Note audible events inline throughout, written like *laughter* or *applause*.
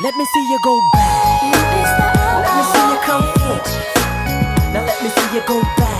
Let me see you go back. Let me see you come forth. Now let me see you go back.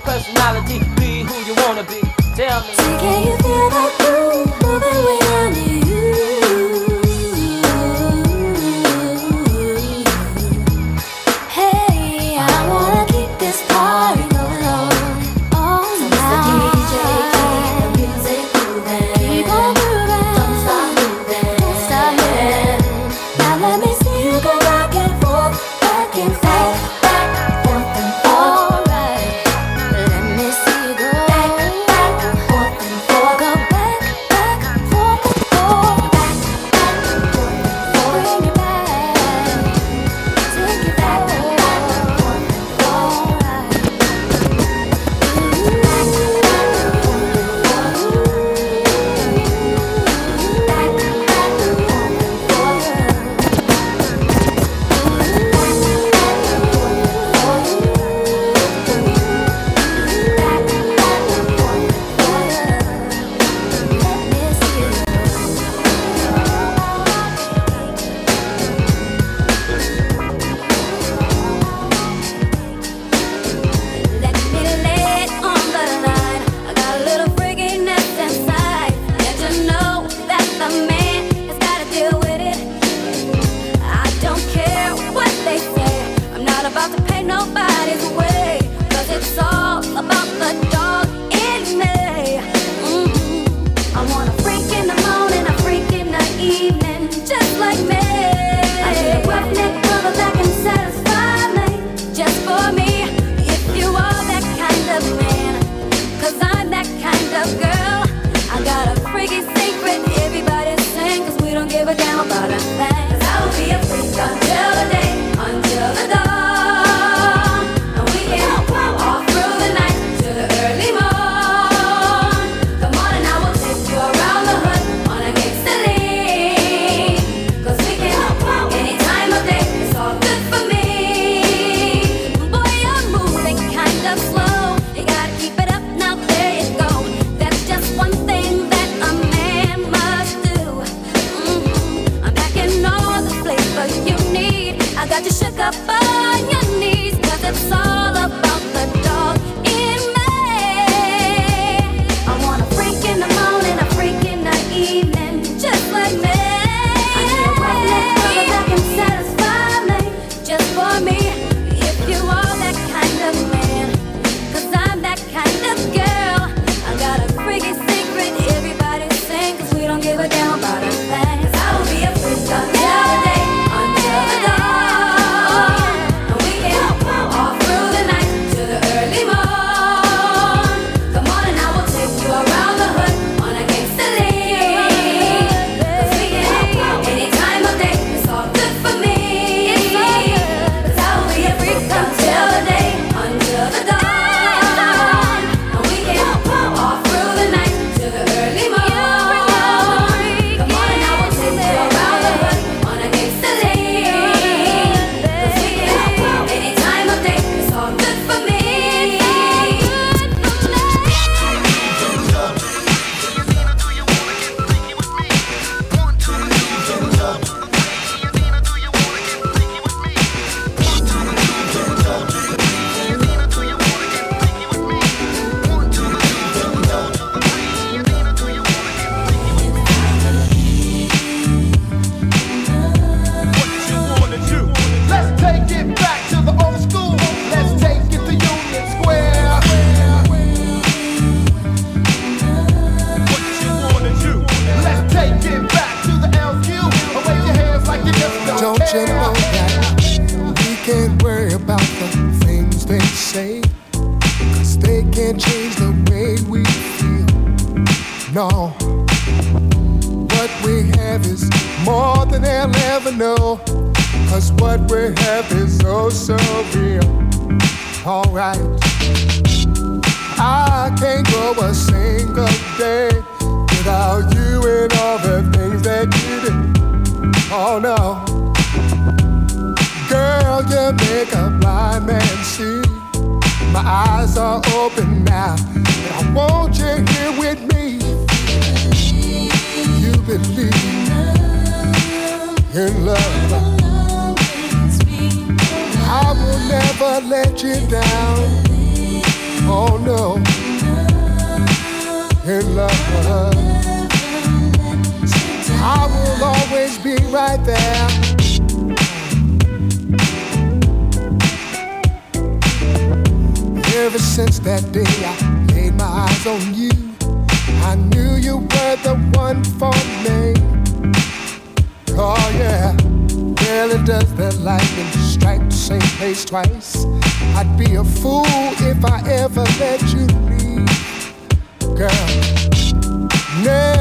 personality. Be who you wanna be. Tell me. So can you feel that?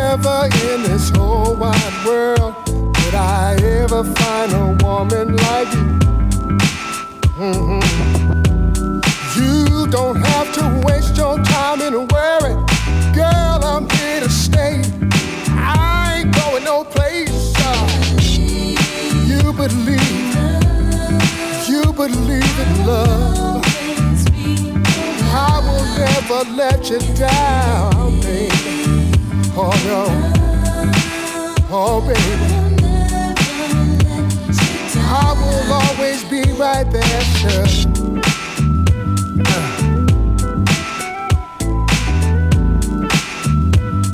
never in this whole wide world could I ever find a woman like you. Mm-hmm. You don't have to waste your time in worry. Girl, I'm here to stay. I ain't going no place. Uh, you believe, you believe in love. I will never let you down. Oh no. Oh baby. I will always be right there, sir.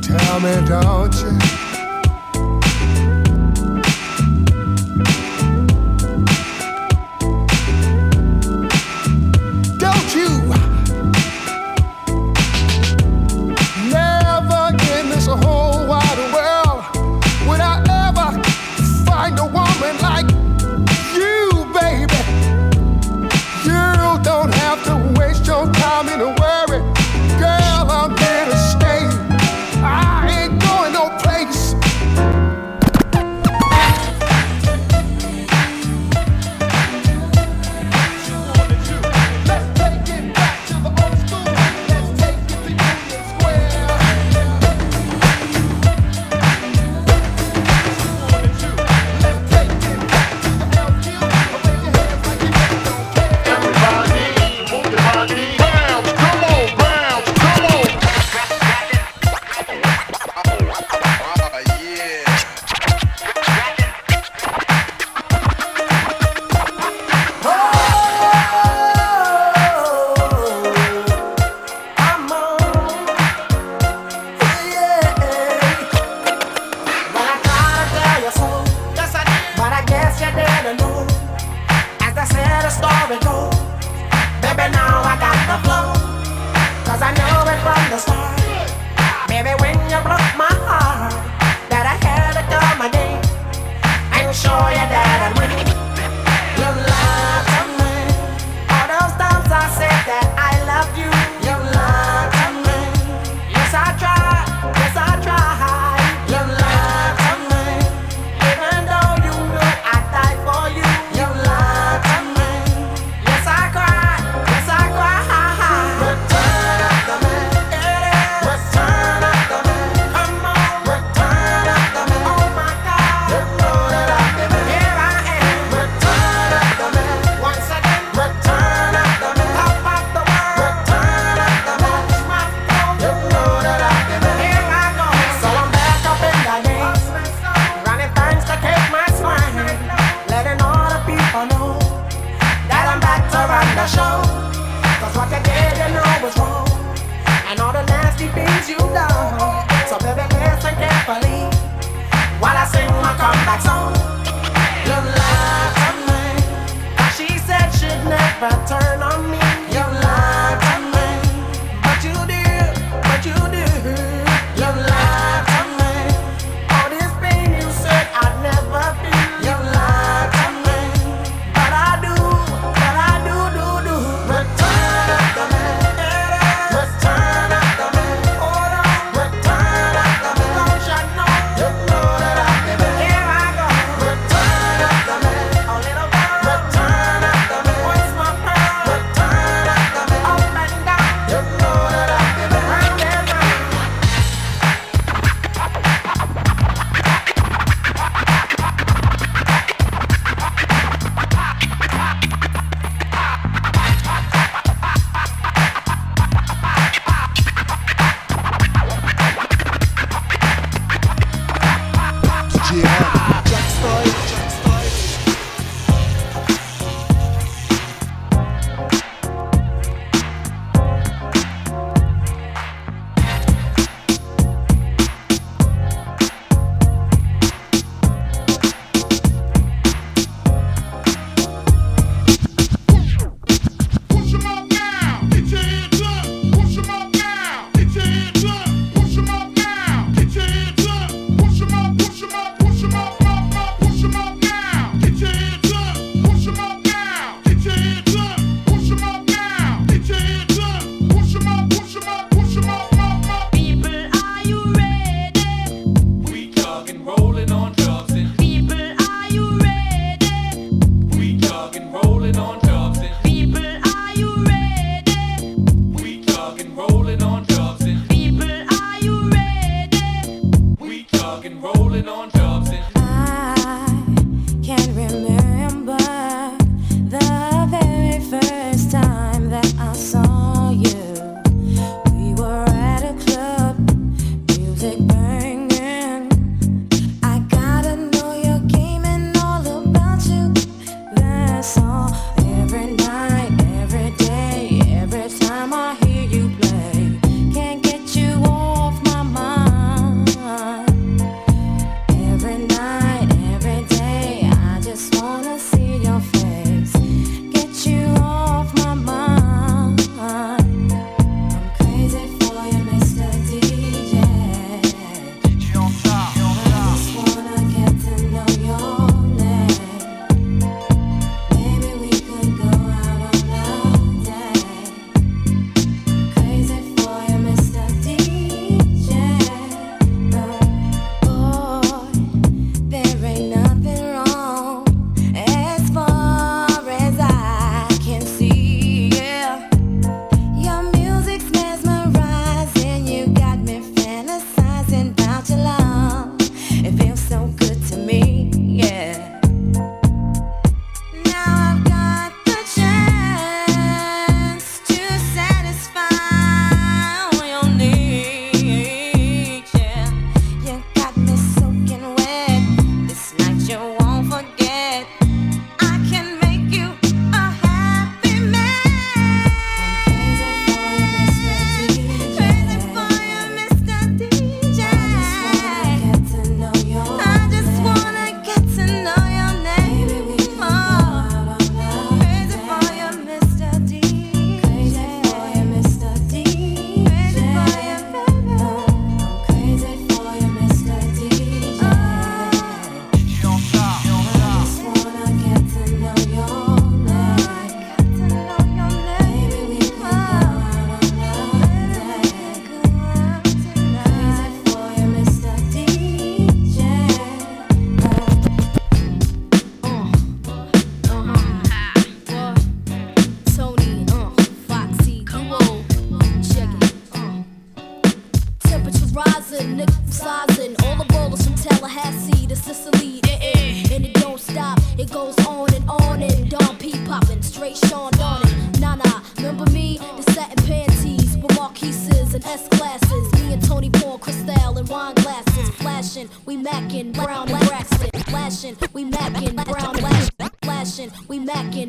Tell me, don't you?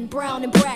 Brown and Braxton.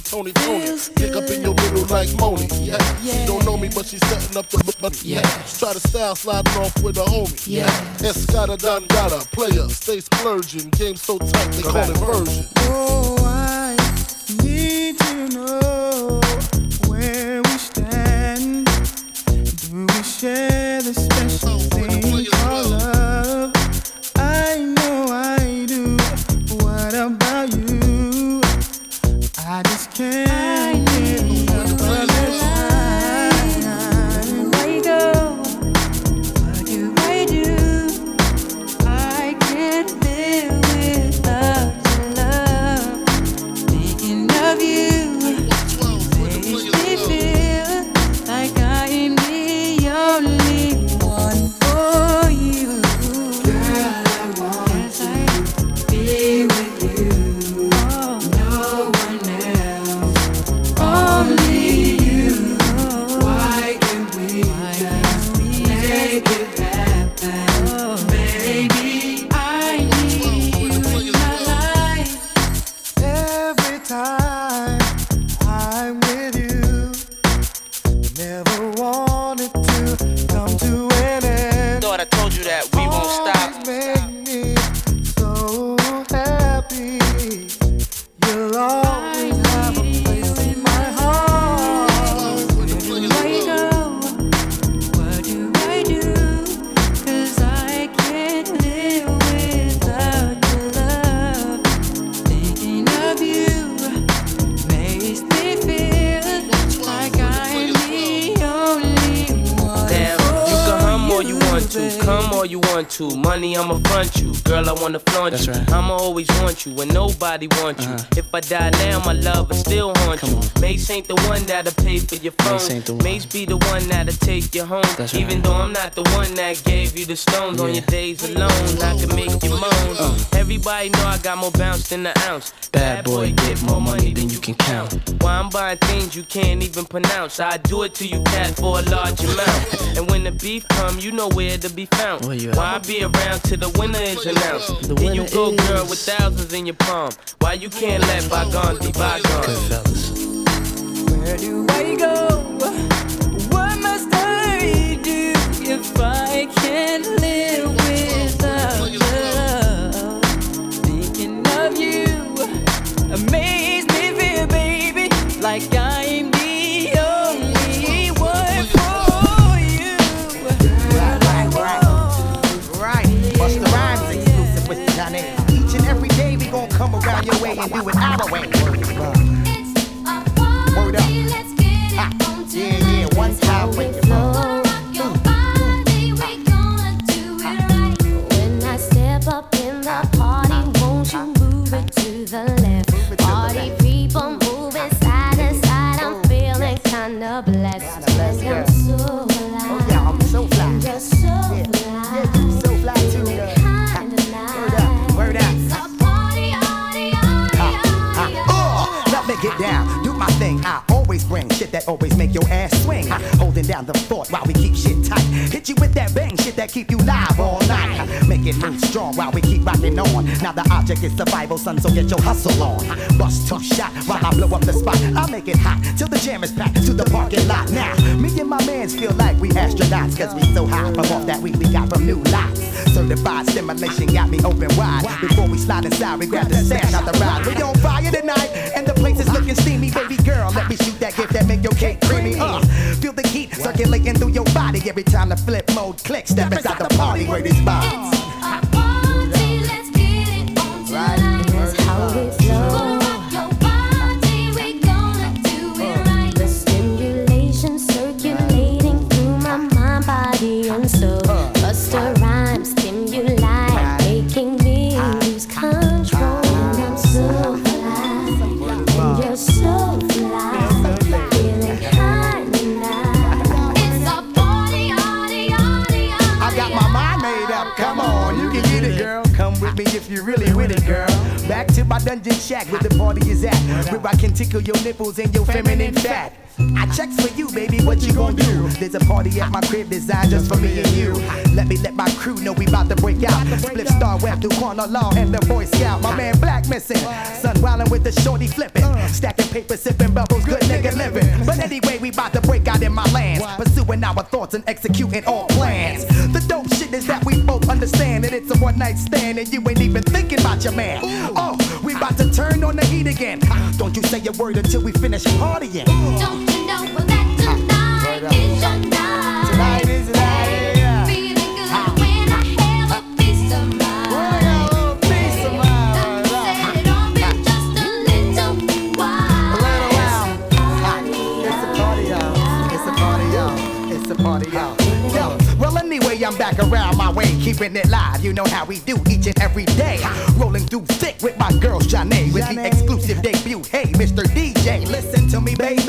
Tony, Tony, Tony. Kick up in your middle like Moni. Yeah. She don't know me, but she's setting up the but yeah. Try to style sliding off with a homie. Yeah. Escada Dangada, player, stay splurging. Game so tight, they call it version. Oh, I need to know wanna flaunt you. I'ma always want you when nobody wants I die now, my love will still haunt you. Mase ain't the one that'll pay for your phone. Mase, be the one that'll take you home. Even though I'm not the one that gave you the stones on your days alone, I can make you moan. Uh. Everybody know I got more bounce than the ounce. Bad boy, get more money than you can count. Why I'm buying things you can't even pronounce. I do it to you, cat, for a large amount. *laughs* And when the beef come, you know where to be found. Why I be around till the winner is announced? then you go, girl, with thousands in your palm. Why you can't let bygones be bygones? Where do I go? What must I do if I can't live without love? Thinking of you amazes me, feel, baby, like I'm and do it our way. Word up. Ha. Ah, yeah, yeah, one time with that always make your ass swing. Holding down the fort while we keep shit tight. Hit you with that bang shit that keep you live all night. Make it move strong while we keep rocking on. Now the object is survival, son, so get your hustle on. Bust two shot while I blow up the spot. I make it hot till the jam is packed to the parking lot. Now, me and my mans feel like we astronauts, cause we so high from off that weed we got from new lots. Certified stimulation got me open wide. Before we slide inside, we grab the stash out the ride. We on fire tonight, and the place is see me, Baby girl, let me shoot that gift that make your cake creamy. Uh, feel the heat circulating through your body every time the flip mode clicks. Step inside the party where this bomb. in my dungeon shack where the party is at. Where I can tickle your nipples and your feminine fat. I checks for you, baby, what you gon' do? There's a party at my crib designed just for me and you. Let me let my crew know we bout to break out. Split Star Web through Corner Law and the Boy Scout. My man Black missing. Sun wildin' with the shorty flippin'. Stacking paper, sippin' bubbles, good nigga livin'. But anyway, we bout to break out in my lands. Pursuing our thoughts and executing all plans. The it's a one night stand and you ain't even thinking about your man. Oh, we about to turn on the heat again. Ah, don't you say a word until we finish partying. Don't you know well, that tonight is your Come back around my way, keeping it live. You know how we do each and every day. Rolling through thick with my girl Janae with Janae. the exclusive debut. Hey, Mr. DJ, listen to me, baby.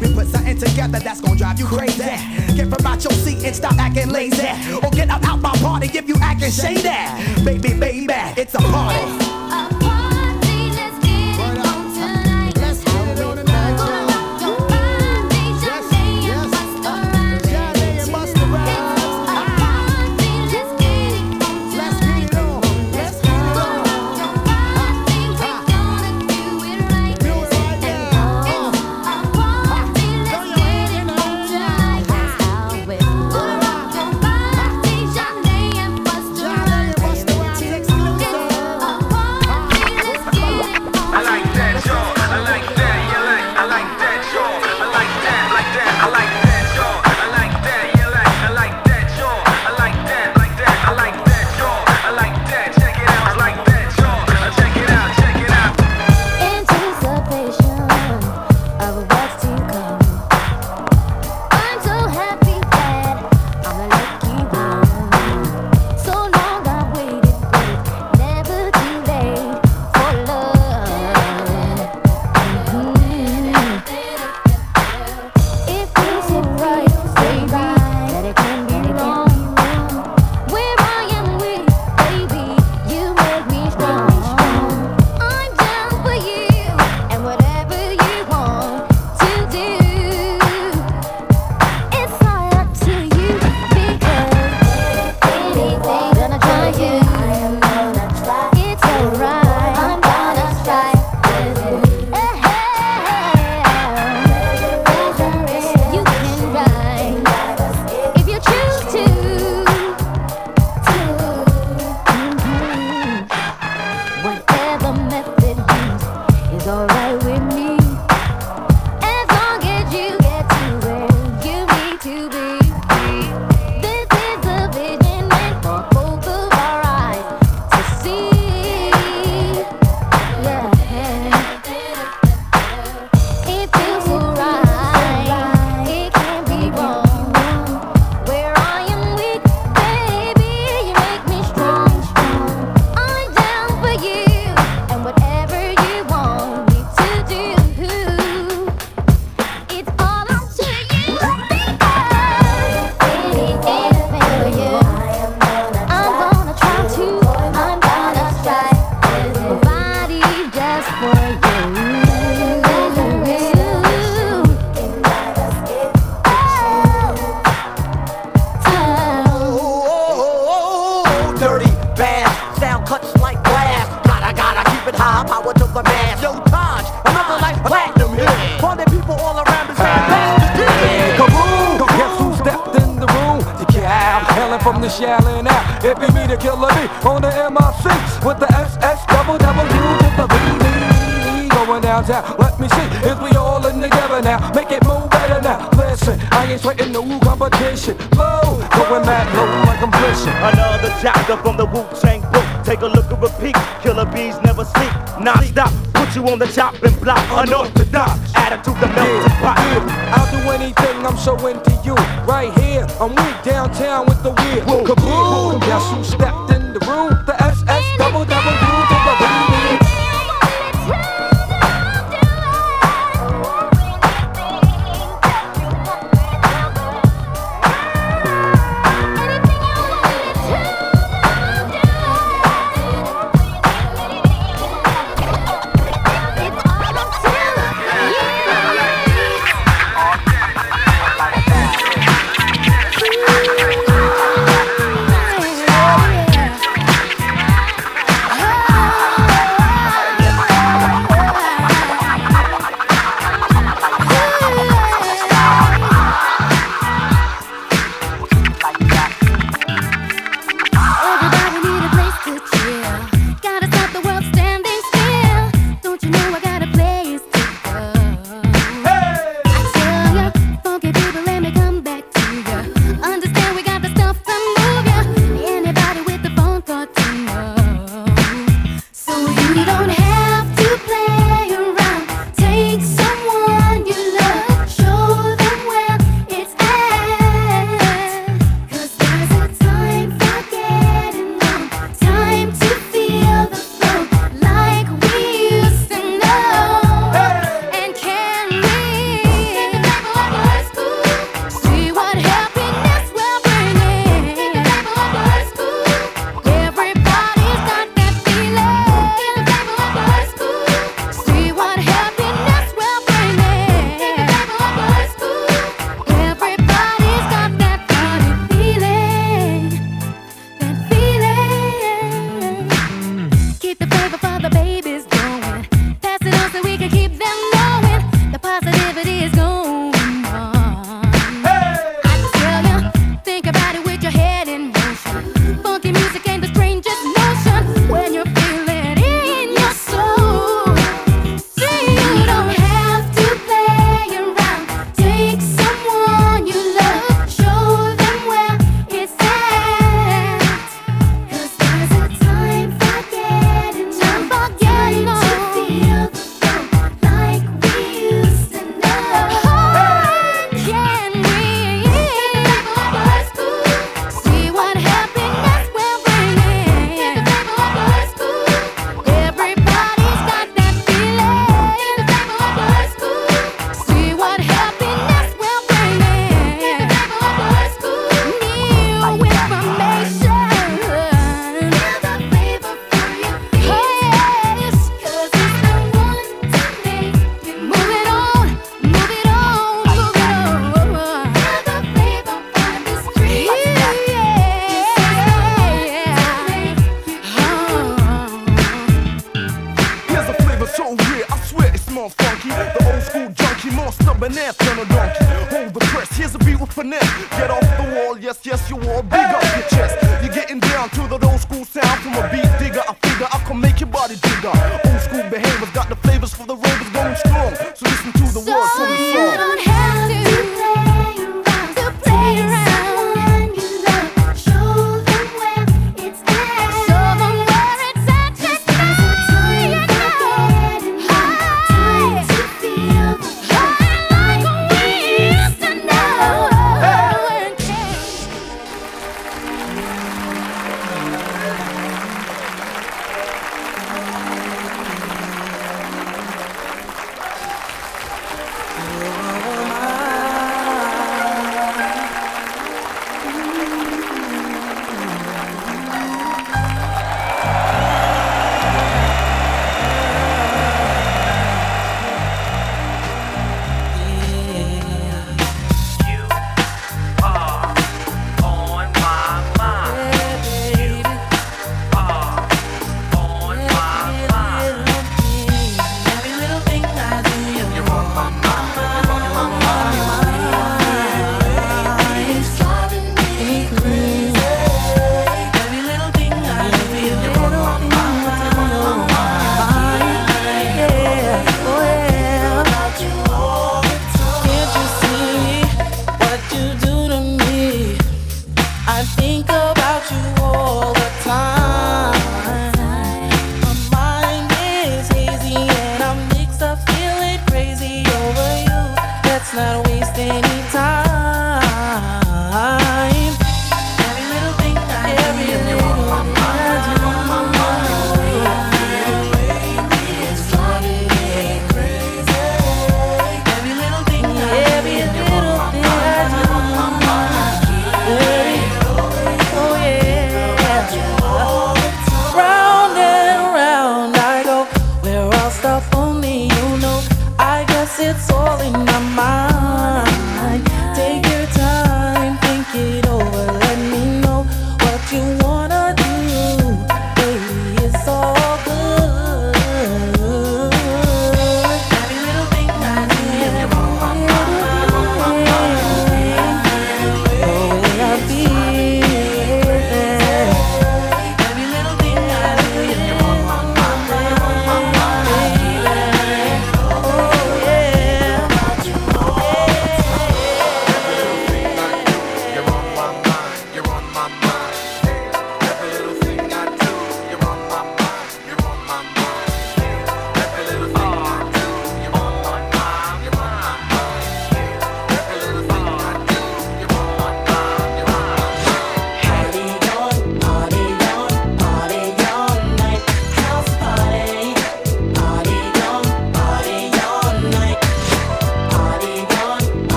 We put something together that's gonna drive you crazy. Get from out your seat and stop acting lazy. Or get up out my party if you acting shady. Baby, baby, it's a party. on the.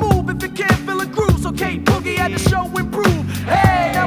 move if you can't feel a groove. So Kate Boogie had to show prove Hey.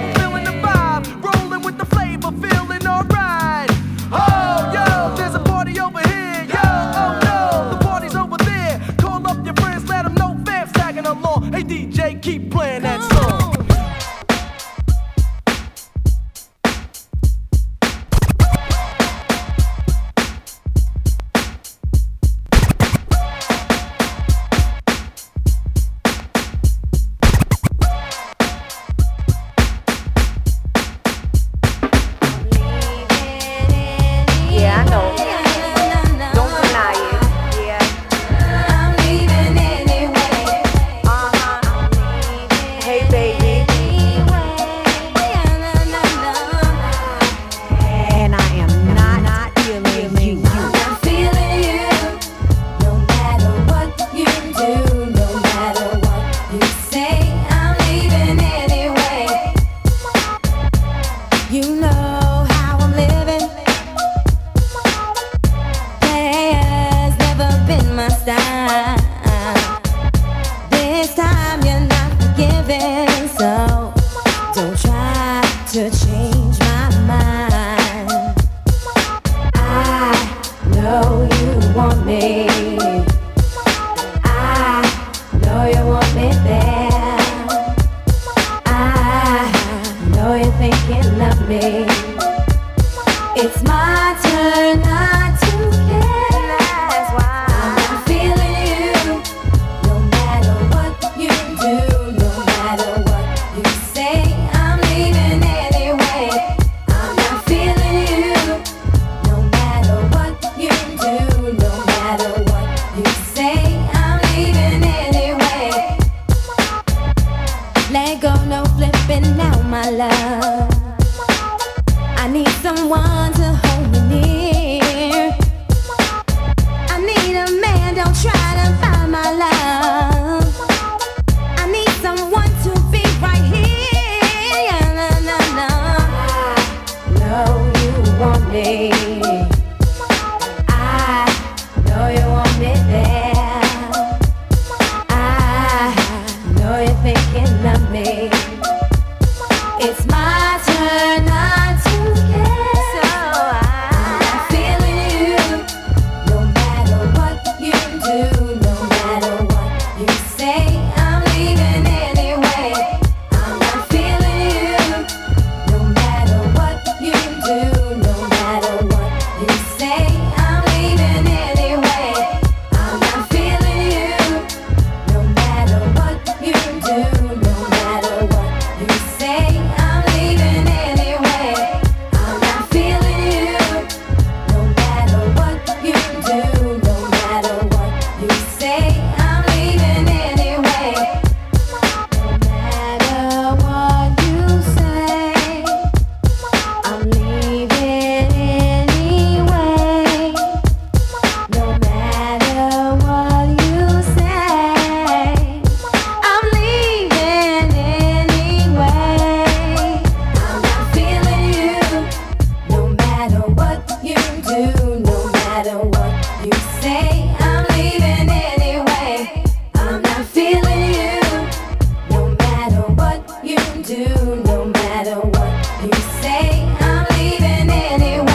Matter what you say, I'm leaving anyway.